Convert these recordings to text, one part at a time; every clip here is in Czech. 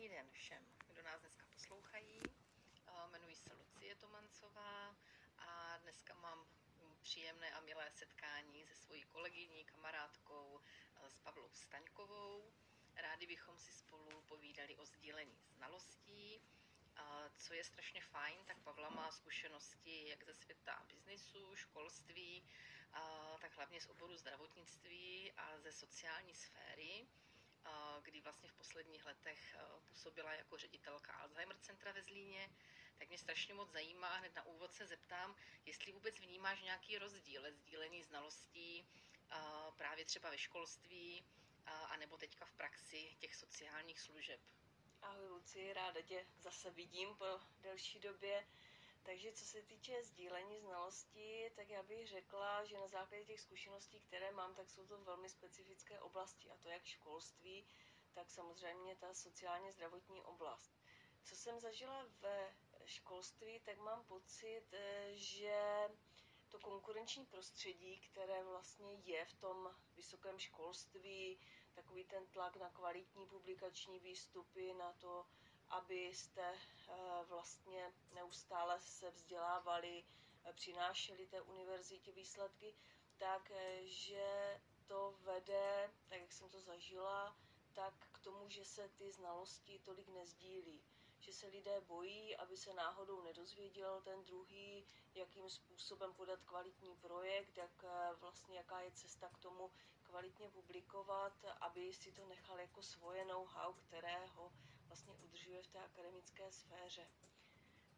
Pěkný den všem, kdo nás dneska poslouchají. Jmenuji se Lucie Tomancová a dneska mám příjemné a milé setkání se svojí kolegyní, kamarádkou, s Pavlou Staňkovou. Rádi bychom si spolu povídali o sdílení znalostí, co je strašně fajn, tak Pavla má zkušenosti jak ze světa biznisu, školství, tak hlavně z oboru zdravotnictví a ze sociální sféry kdy vlastně v posledních letech působila jako ředitelka Alzheimer centra ve Zlíně, tak mě strašně moc zajímá, hned na úvod se zeptám, jestli vůbec vnímáš nějaký rozdíl sdílení znalostí právě třeba ve školství, anebo teďka v praxi těch sociálních služeb. Ahoj Luci, ráda tě zase vidím po delší době. Takže co se týče sdílení znalostí, tak já bych řekla, že na základě těch zkušeností, které mám, tak jsou to velmi specifické oblasti, a to jak školství, tak samozřejmě ta sociálně zdravotní oblast. Co jsem zažila ve školství, tak mám pocit, eh, že to konkurenční prostředí, které vlastně je v tom vysokém školství, takový ten tlak na kvalitní publikační výstupy, na to, abyste eh, vlastně neustále se vzdělávali, eh, přinášeli té univerzitě výsledky, takže eh, to vede, tak jak jsem to zažila, tak k tomu, že se ty znalosti tolik nezdílí. Že se lidé bojí, aby se náhodou nedozvěděl ten druhý, jakým způsobem podat kvalitní projekt, jak vlastně jaká je cesta k tomu kvalitně publikovat, aby si to nechal jako svoje know-how, kterého vlastně udržuje v té akademické sféře.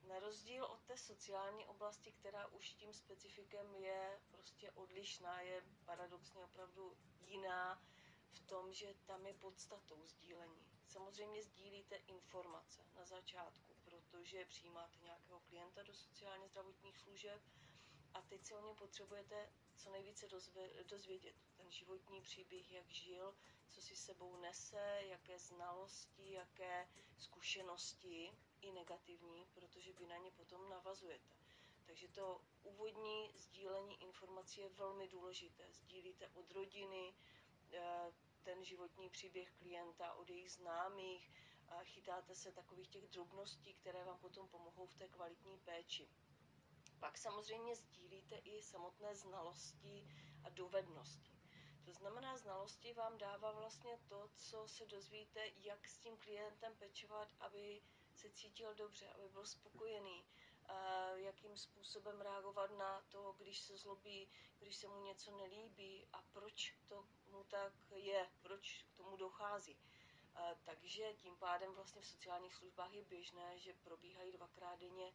Na rozdíl od té sociální oblasti, která už tím specifikem je prostě odlišná, je paradoxně opravdu jiná v tom, že tam je podstatou sdílení. Samozřejmě sdílíte informace na začátku, protože přijímáte nějakého klienta do sociálně zdravotních služeb a teď se o něm potřebujete co nejvíce dozvědět. Ten životní příběh, jak žil, co si sebou nese, jaké znalosti, jaké zkušenosti, i negativní, protože vy na ně potom navazujete. Takže to úvodní sdílení informací je velmi důležité. Sdílíte od rodiny eh, ten životní příběh klienta, od jejich známých, chytáte se takových těch drobností, které vám potom pomohou v té kvalitní péči. Pak samozřejmě sdílíte i samotné znalosti a dovednosti. To znamená, znalosti vám dává vlastně to, co se dozvíte, jak s tím klientem pečovat, aby se cítil dobře, aby byl spokojený, jakým způsobem reagovat na to, když se zlobí, když se mu něco nelíbí a proč to mu tak je, proč k tomu dochází. Takže tím pádem vlastně v sociálních službách je běžné, že probíhají dvakrát denně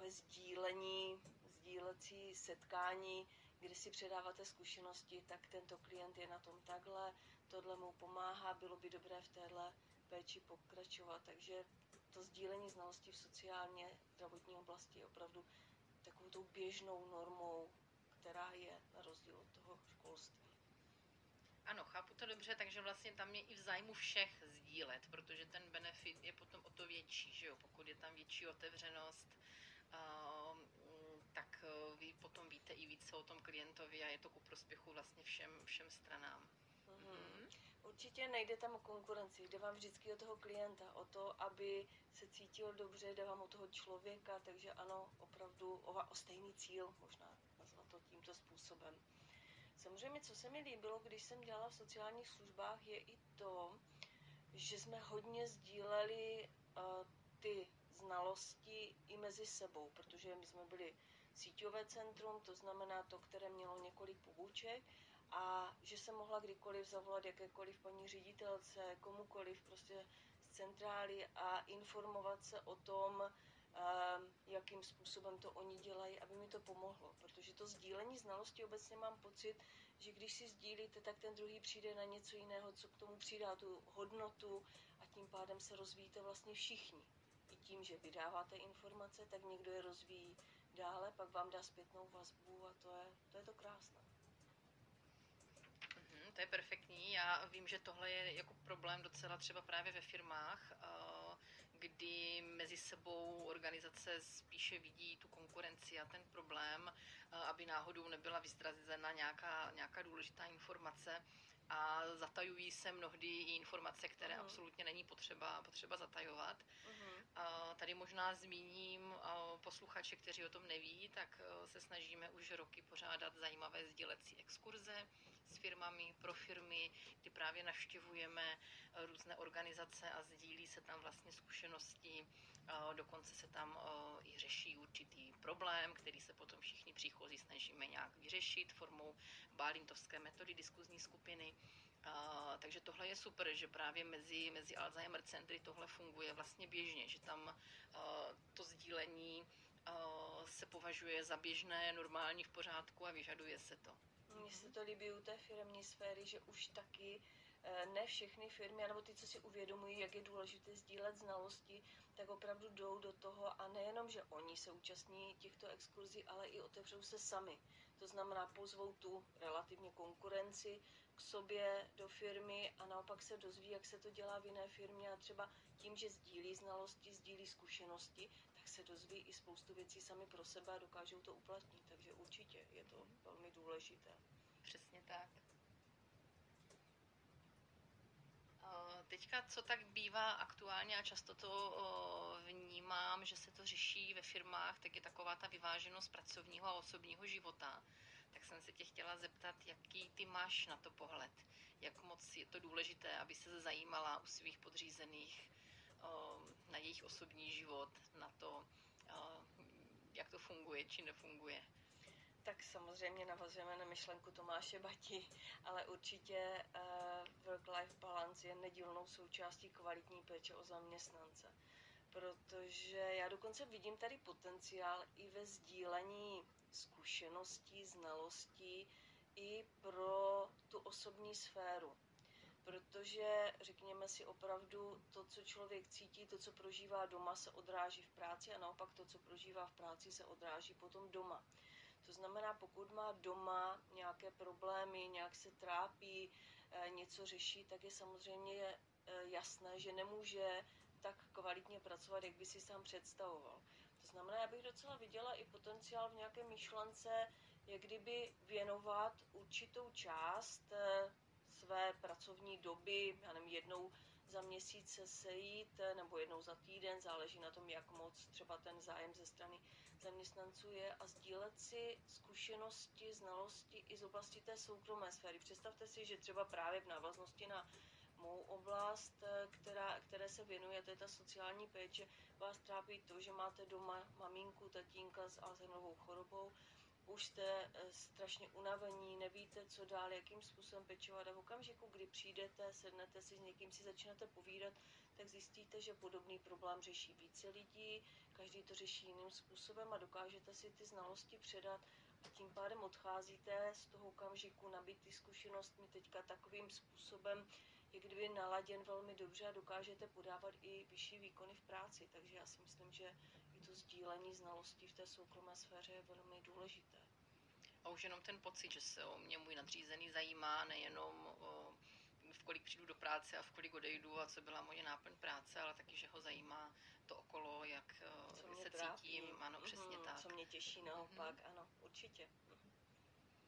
takové sdílení, sdílecí setkání, kdy si předáváte zkušenosti, tak tento klient je na tom takhle, tohle mu pomáhá, bylo by dobré v téhle péči pokračovat. Takže to sdílení znalostí v sociálně zdravotní oblasti je opravdu takovou tou běžnou normou, která je na rozdíl od toho školství. Ano, chápu to dobře, takže vlastně tam je i v zájmu všech sdílet, protože ten benefit je potom o to větší, že jo? pokud je tam větší otevřenost, tak uh, vy potom víte i více o tom klientovi a je to ku prospěchu vlastně všem, všem stranám. Mm-hmm. Určitě nejde tam o konkurenci, jde vám vždycky o toho klienta, o to, aby se cítil dobře, jde vám o toho člověka, takže ano, opravdu o, o stejný cíl, možná nazvat to tímto způsobem. Samozřejmě, co se mi líbilo, když jsem dělala v sociálních službách, je i to, že jsme hodně sdíleli uh, ty znalosti i mezi sebou, protože my jsme byli síťové centrum, to znamená to, které mělo několik poboček a že jsem mohla kdykoliv zavolat jakékoliv paní ředitelce, komukoliv prostě z centrály a informovat se o tom, Ehm, jakým způsobem to oni dělají, aby mi to pomohlo. Protože to sdílení znalosti obecně mám pocit, že když si sdílíte, tak ten druhý přijde na něco jiného, co k tomu přidá tu hodnotu a tím pádem se rozvíjíte vlastně všichni. Tím, že vydáváte informace, tak někdo je rozvíjí dále, pak vám dá zpětnou vazbu a to je to, je to krásné. Mhm, to je perfektní. Já vím, že tohle je jako problém docela třeba právě ve firmách, eh, kdy mezi sebou organizace spíše vidí tu konkurenci a ten problém, eh, aby náhodou nebyla vyzrazena nějaká, nějaká důležitá informace, a zatajují se mnohdy i informace, které Mhm. absolutně není potřeba, potřeba zatajovat. Mhm. A Tady možná zmíním posluchače, kteří o tom neví, tak e, se snažíme už roky pořádat zajímavé sdílecí exkurze s firmami, pro firmy, kdy právě navštěvujeme e, různé organizace a sdílí se tam vlastně zkušenosti. A Dokonce se tam e, i řeší určitý problém, který se potom všichni příchozí snažíme nějak vyřešit formou bálintovské metody diskuzní skupiny. A, takže tohle je super, že právě mezi, mezi Alzheimer centry tohle funguje vlastně běžně, že tam a, to sdílení a, se považuje za běžné, normální, v pořádku a vyžaduje se to. Mně se to líbí u té firmní sféry, že už taky eh, ne všechny firmy, nebo ty, co si uvědomují, jak je důležité sdílet znalosti, tak opravdu jdou do toho a nejenom, že oni se účastní těchto exkurzí, ale i otevřou se sami. To znamená, pozvou tu relativně konkurenci k sobě do firmy a naopak se dozví, jak se to dělá v jiné firmě a třeba tím, že sdílí znalosti, sdílí zkušenosti, se dozví i spoustu věcí sami pro sebe a dokážou to uplatnit. Takže určitě je to velmi důležité. Přesně tak. A Teďka, co tak bývá aktuálně a často to o, vnímám, že se to řeší ve firmách, tak je taková ta vyváženost pracovního a osobního života. Tak jsem se tě chtěla zeptat, jaký ty máš na to pohled? Jak moc je to důležité, aby se zajímala u svých podřízených na jejich osobní život, na to, o, jak to funguje či nefunguje? Tak samozřejmě navazujeme na myšlenku Tomáše Bati, ale určitě uh, work-life balance je nedílnou součástí kvalitní péče o zaměstnance. Protože já dokonce vidím tady potenciál i ve sdílení zkušeností, znalostí i pro tu osobní sféru. Protože, řekněme si opravdu, to, co člověk cítí, to, co prožívá doma, se odráží v práci a naopak to, co prožívá v práci, se odráží potom doma. To znamená, pokud má doma nějaké problémy, nějak se trápí, eh, něco řeší, tak je samozřejmě eh, jasné, že nemůže tak kvalitně pracovat, jak by si sám představoval. To znamená, já bych docela viděla i potenciál v nějaké myšlence, jak kdyby věnovat určitou část eh, své pracovní doby, já nevím, jednou za měsíc se sejít nebo jednou za týden, záleží na tom, jak moc třeba ten zájem ze strany zaměstnanců je a sdílet si zkušenosti, znalosti i z oblasti té soukromé sféry. Představte si, že třeba právě v návaznosti na mou oblast, která, které se věnuje, to je ta sociální péče, vás trápí to, že máte doma maminku, tatínka s Alzheimerovou chorobou, už jste strašně unavení, nevíte, co dál, jakým způsobem pečovat a v okamžiku, kdy přijdete, sednete si s někým, si začnete povídat, tak zjistíte, že podobný problém řeší více lidí, každý to řeší jiným způsobem a dokážete si ty znalosti předat a tím pádem odcházíte z toho okamžiku nabitý zkušenostmi teďka takovým způsobem, je kdyby naladěn velmi dobře a dokážete podávat i vyšší výkony v práci. Takže já si myslím, že to sdílení znalostí v té soukromé sféře je velmi důležité. A už jenom ten pocit, že se o mě můj nadřízený zajímá, nejenom o, v kolik přijdu do práce a v kolik odejdu a co byla moje náplň práce, ale taky, že ho zajímá to okolo, jak Co co mě se trápí. cítím. Ano, přesně Mhm, tak. Co mě těší naopak, ano, určitě.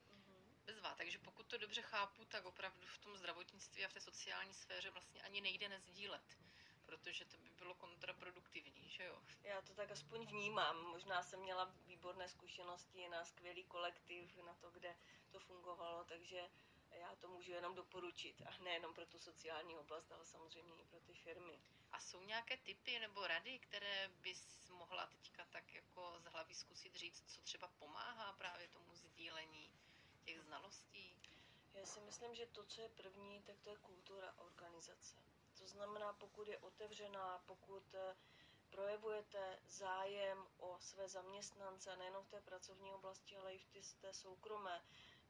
Mhm. Bezva, takže pokud to dobře chápu, tak opravdu v tom zdravotnictví a v té sociální sféře vlastně ani nejde nezdílet, protože to by bylo kontraproduktivní, že jo? Já to tak aspoň vnímám. Možná jsem měla výborné zkušenosti na skvělý kolektiv, na to, kde to fungovalo, takže já to můžu jenom doporučit. A nejenom pro tu sociální oblast, ale samozřejmě i pro ty firmy. A jsou nějaké typy nebo rady, které bys mohla teďka tak jako z hlavy zkusit říct, co třeba pomáhá právě tomu sdílení těch znalostí? Já si myslím, že to, co je první, tak to je kultura organizace. To znamená, pokud je otevřená, pokud eh, projevujete zájem o své zaměstnance, nejenom v té pracovní oblasti, ale i v té, soukromé,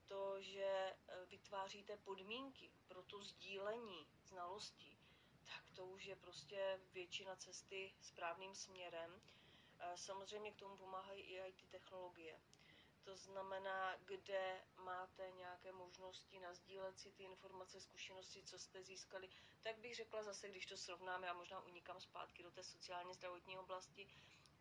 to, že eh, vytváříte podmínky pro to sdílení znalostí, tak to už je prostě většina cesty správným směrem. Eh, Samozřejmě k tomu pomáhají i IT technologie. To znamená, kde máte nějaké možnosti nazdílet si ty informace, zkušenosti, co jste získali. Tak bych řekla zase, když to srovnáme, já možná unikám zpátky do té sociálně zdravotní oblasti,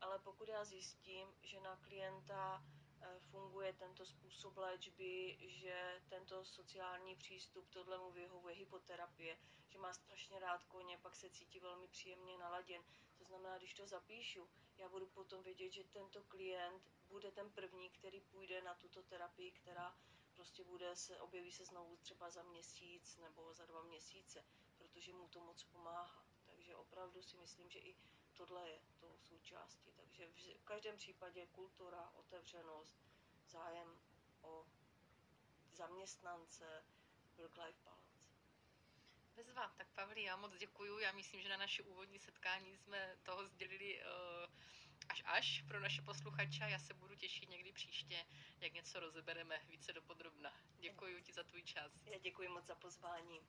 ale pokud já zjistím, že na klienta eh, funguje tento způsob léčby, že tento sociální přístup, tohle mu vyhovuje hypoterapie, že má strašně rád koně, pak se cítí velmi příjemně naladěn. To znamená, když to zapíšu, já budu potom vědět, že tento klient bude ten první, který půjde na tuto terapii, která prostě bude se, objeví se znovu třeba za měsíc nebo za dva měsíce, protože mu to moc pomáhá. Takže opravdu si myslím, že i tohle je tou součástí. Takže v každém případě kultura, otevřenost, zájem o zaměstnance, work-life balance. Bezva, tak Pavli, já moc děkuju. Já myslím, že na naše úvodní setkání jsme toho sdělili uh, až až pro naše posluchače. Já se budu těšit někdy příště, jak něco rozebereme více dopodrobna. Děkuji ti za tvůj čas. Já děkuji moc za pozvání.